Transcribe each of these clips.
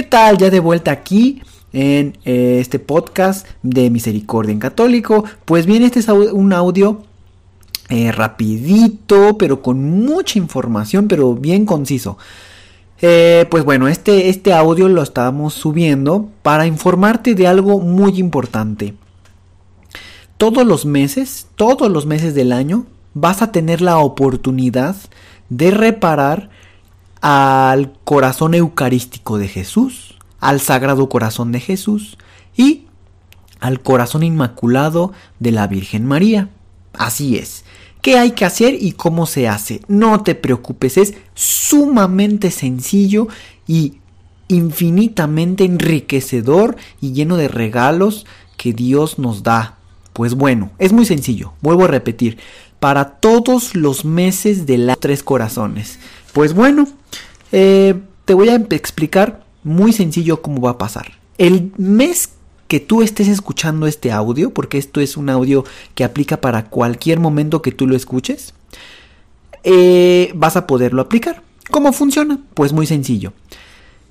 ¿Qué tal? Ya de vuelta aquí en eh, este podcast de Misericordia en Católico. Pues bien, este es un audio eh, rapidito, pero con mucha información, pero bien conciso. Eh, pues bueno, este, este audio lo estamos subiendo para informarte de algo muy importante. Todos los meses, todos los meses del año, vas a tener la oportunidad de reparar al corazón eucarístico de Jesús, al sagrado corazón de Jesús y al corazón inmaculado de la Virgen María. Así es. ¿Qué hay que hacer y cómo se hace? No te preocupes, es sumamente sencillo y infinitamente enriquecedor y lleno de regalos que Dios nos da. Pues bueno, es muy sencillo, vuelvo a repetir, para todos los meses de las tres corazones. Pues bueno, eh, te voy a explicar muy sencillo cómo va a pasar. El mes que tú estés escuchando este audio, porque esto es un audio que aplica para cualquier momento que tú lo escuches, eh, vas a poderlo aplicar. ¿Cómo funciona? Pues muy sencillo.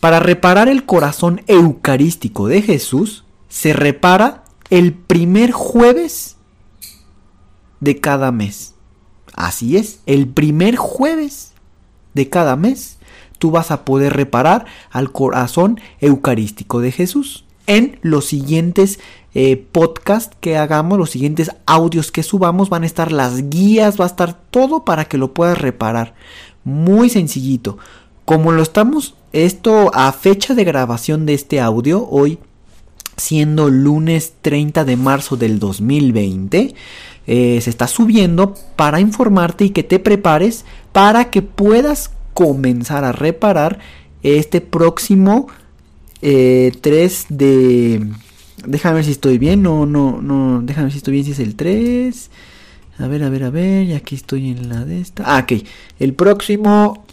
Para reparar el corazón eucarístico de Jesús, se repara el primer jueves de cada mes. Así es, el primer jueves de cada mes tú vas a poder reparar al corazón eucarístico de Jesús. En los siguientes eh, podcasts que hagamos, los siguientes audios que subamos, van a estar las guías, va a estar todo para que lo puedas reparar. Muy sencillito. Como lo estamos, esto a fecha de grabación de este audio, hoy siendo lunes 30 de marzo del 2020, eh, se está subiendo para informarte y que te prepares para que puedas comenzar a reparar este próximo 3 eh, de... Déjame ver si estoy bien. No, no, no. Déjame ver si estoy bien. Si es el 3. A ver, a ver, a ver. Y aquí estoy en la de esta. Ah, ok. El próximo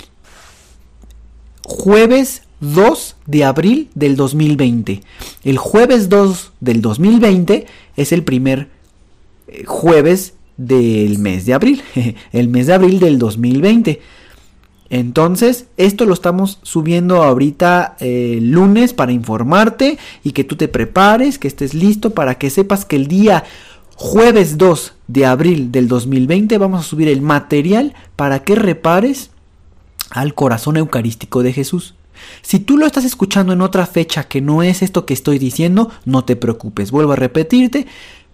jueves 2 de abril del 2020. El jueves 2 del 2020 es el primer jueves del mes de abril. el mes de abril del 2020. Entonces, esto lo estamos subiendo ahorita eh, lunes para informarte y que tú te prepares, que estés listo para que sepas que el día jueves 2 de abril del 2020 vamos a subir el material para que repares al corazón eucarístico de Jesús. Si tú lo estás escuchando en otra fecha que no es esto que estoy diciendo, no te preocupes. Vuelvo a repetirte,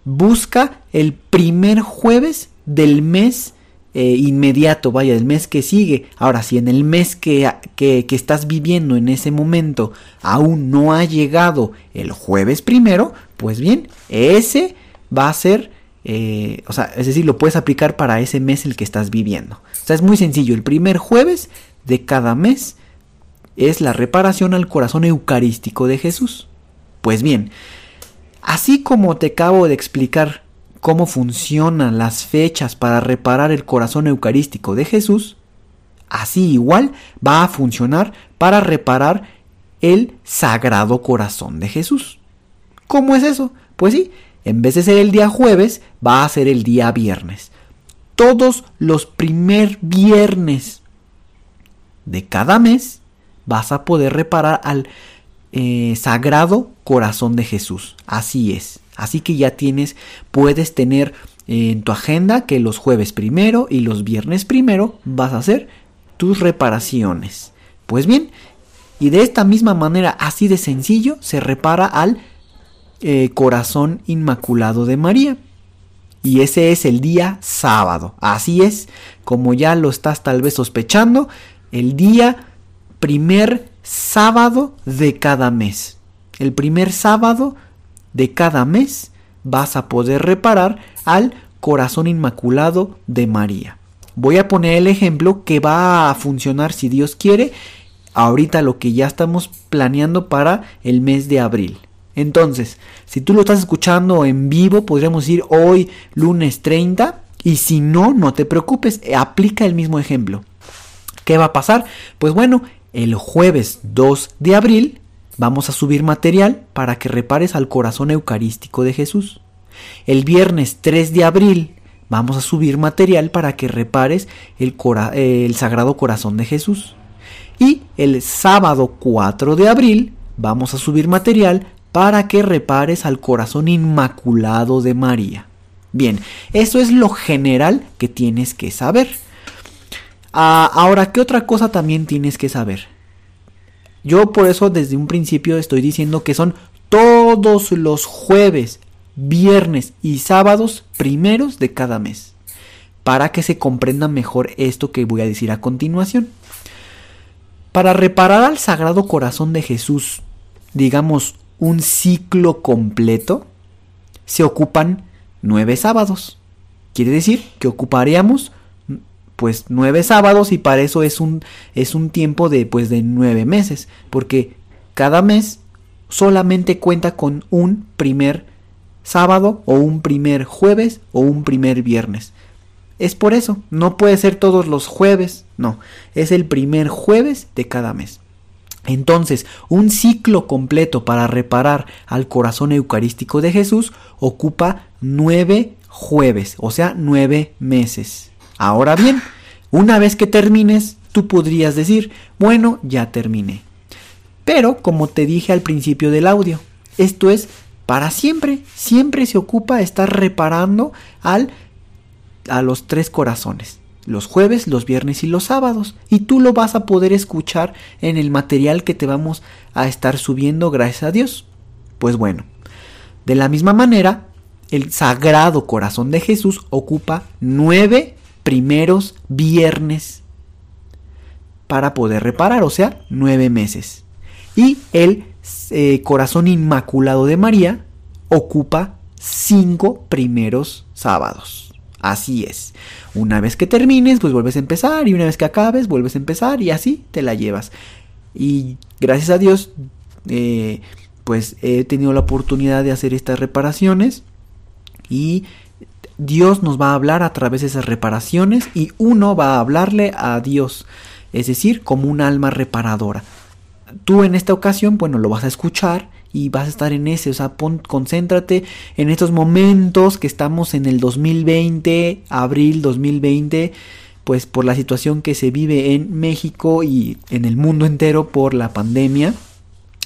busca el primer jueves del mes eh, inmediato, vaya, del mes que sigue. Ahora, si en el mes que, que, estás viviendo en ese momento aún no ha llegado el jueves primero, pues bien, ese va a ser, eh, o sea, es decir, lo puedes aplicar para ese mes el que estás viviendo. O sea, es muy sencillo, el primer jueves de cada mes es la reparación al corazón eucarístico de Jesús. Pues bien, así como te acabo de explicar cómo funcionan las fechas para reparar el corazón eucarístico de Jesús, así igual va a funcionar para reparar el sagrado corazón de Jesús. ¿Cómo es eso? Pues sí, en vez de ser el día jueves, va a ser el día viernes. Todos los primer viernes de cada mes vas a poder reparar al eh, sagrado corazón de Jesús. Así es. Así que ya tienes, puedes tener en tu agenda que los jueves primero y los viernes primero vas a hacer tus reparaciones. Pues bien, y de esta misma manera, así de sencillo, se repara al eh, corazón inmaculado de María. Y ese es el día sábado. Así es, como ya lo estás tal vez sospechando, el día primer sábado de cada mes. El primer sábado de cada mes vas a poder reparar al corazón inmaculado de María. Voy a poner el ejemplo que va a funcionar si Dios quiere ahorita lo que ya estamos planeando para el mes de abril. Entonces, si tú lo estás escuchando en vivo, podríamos decir hoy lunes 30, y si no, no te preocupes, aplica el mismo ejemplo. ¿Qué va a pasar? Pues bueno, el jueves 2 de abril vamos a subir material para que repares al corazón eucarístico de Jesús. El viernes 3 de abril vamos a subir material para que repares el, Sagrado Corazón de Jesús. Y el sábado 4 de abril vamos a subir material para que repares al corazón inmaculado de María. Bien, eso es lo general que tienes que saber. Ah, ahora, ¿qué otra cosa también tienes que saber? Yo por eso desde un principio estoy diciendo que son todos los jueves, viernes y sábados primeros de cada mes. Para que se comprenda mejor esto que voy a decir a continuación. Para reparar al Sagrado Corazón de Jesús, digamos, un ciclo completo, se ocupan nueve sábados. Quiere decir que ocuparíamos pues nueve sábados y para eso es un, es un tiempo de pues de nueve meses porque cada mes solamente cuenta con un primer sábado o un primer jueves o un primer viernes. Es por eso, no puede ser todos los jueves, no, es el primer jueves de cada mes. Entonces, un ciclo completo para reparar al corazón eucarístico de Jesús ocupa nueve jueves, o sea, nueve meses. Ahora bien, una vez que termines, tú podrías decir, bueno, ya terminé. Pero, como te dije al principio del audio, esto es para siempre, siempre se ocupa estar reparando al, a los tres corazones los jueves, los viernes y los sábados. Y tú lo vas a poder escuchar en el material que te vamos a estar subiendo gracias a Dios. Pues bueno, de la misma manera, el Sagrado Corazón de Jesús ocupa nueve primeros viernes para poder reparar, o sea, nueve meses. Y el eh, Corazón Inmaculado de María ocupa cinco primeros sábados. Así es. Una vez que termines, pues vuelves a empezar y una vez que acabes, vuelves a empezar y así te la llevas. Y gracias a Dios, eh, pues he tenido la oportunidad de hacer estas reparaciones y Dios nos va a hablar a través de esas reparaciones y uno va a hablarle a Dios, es decir, como un alma reparadora. Tú en esta ocasión, bueno, lo vas a escuchar y vas a estar en ese, o sea, concéntrate en estos momentos que estamos en el 2020, abril 2020, pues por la situación que se vive en México y en el mundo entero por la pandemia,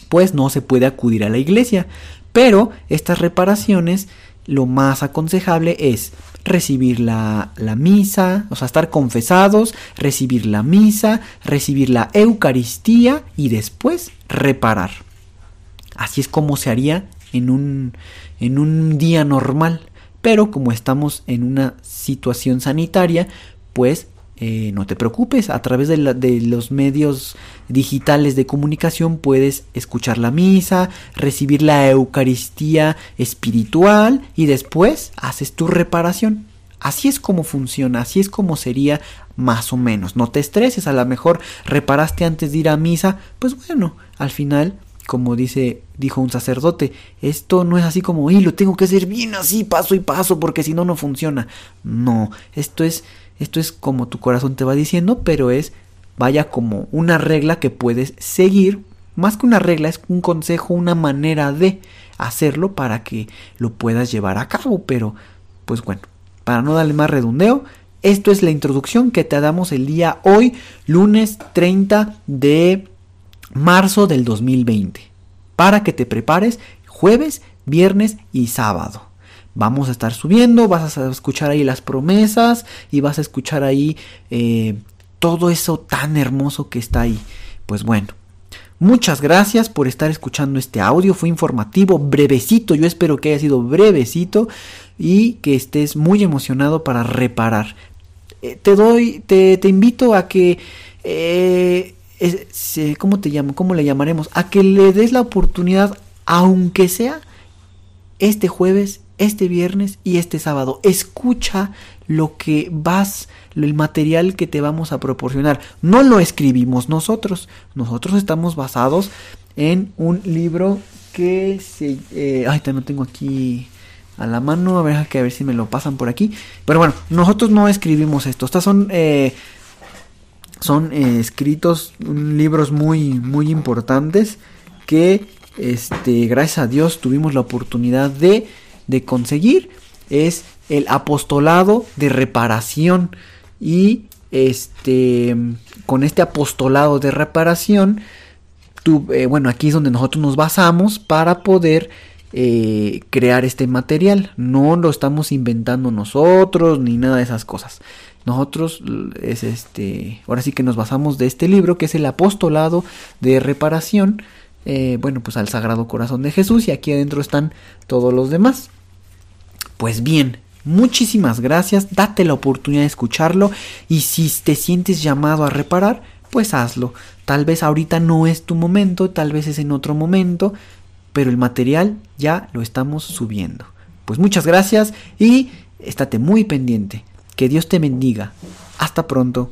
pues no se puede acudir a la iglesia. Pero estas reparaciones, lo más aconsejable es recibir la, la, misa, o sea, estar confesados, recibir la misa, recibir la Eucaristía y después reparar. Así es como se haría en un, en un día normal. Pero como estamos en una situación sanitaria, pues eh, no te preocupes, a través de, los medios digitales de comunicación puedes escuchar la misa, recibir la Eucaristía espiritual y después haces tu reparación. Así es como funciona, así es como sería más o menos. No te estreses, a lo mejor reparaste antes de ir a misa, pues bueno, al final como dice, dijo un sacerdote, esto no es así como, y lo tengo que hacer bien así, paso y paso, porque si no, no funciona. No, esto es, esto es como tu corazón te va diciendo, pero es, vaya, como una regla que puedes seguir. Más que una regla, es un consejo, una manera de hacerlo para que lo puedas llevar a cabo. Pero, pues bueno, para no darle más redondeo, esto es la introducción que te damos el día hoy, lunes 30 de marzo del 2020, para que te prepares jueves, viernes y sábado. Vamos a estar subiendo, vas a escuchar ahí las promesas y vas a escuchar ahí eh, todo eso tan hermoso que está ahí. Pues bueno, muchas gracias por estar escuchando este audio. Fue informativo, brevecito. Yo espero que haya sido brevecito y que estés muy emocionado para reparar. Eh, te doy, te, te, invito a que eh, ¿cómo te llamo? ¿Cómo le llamaremos? A que le des la oportunidad, aunque sea este jueves, este viernes y este sábado. Escucha lo que vas, el material que te vamos a proporcionar. No lo escribimos nosotros, nosotros estamos basados en un libro que se... Eh, ay, no tengo aquí a la mano, a ver, a ver si me lo pasan por aquí. Pero bueno, nosotros no escribimos esto, estas son... Eh, son eh, escritos libros muy muy importantes que este gracias a Dios tuvimos la oportunidad de, de conseguir es el apostolado de reparación. Y este con este apostolado de reparación eh, bueno aquí es donde nosotros nos basamos para poder eh, crear este material. No lo estamos inventando nosotros ni nada de esas cosas. Nosotros es este ahora sí que nos basamos de este libro que es el apostolado de reparación eh, bueno pues al sagrado corazón de Jesús y aquí adentro están todos los demás pues bien Muchísimas gracias, date la oportunidad de escucharlo y si te sientes llamado a reparar, pues hazlo. Tal vez ahorita no es tu momento, tal vez es en otro momento, pero el material ya lo estamos subiendo. Pues muchas gracias y estate muy pendiente. Que Dios te bendiga. Hasta pronto.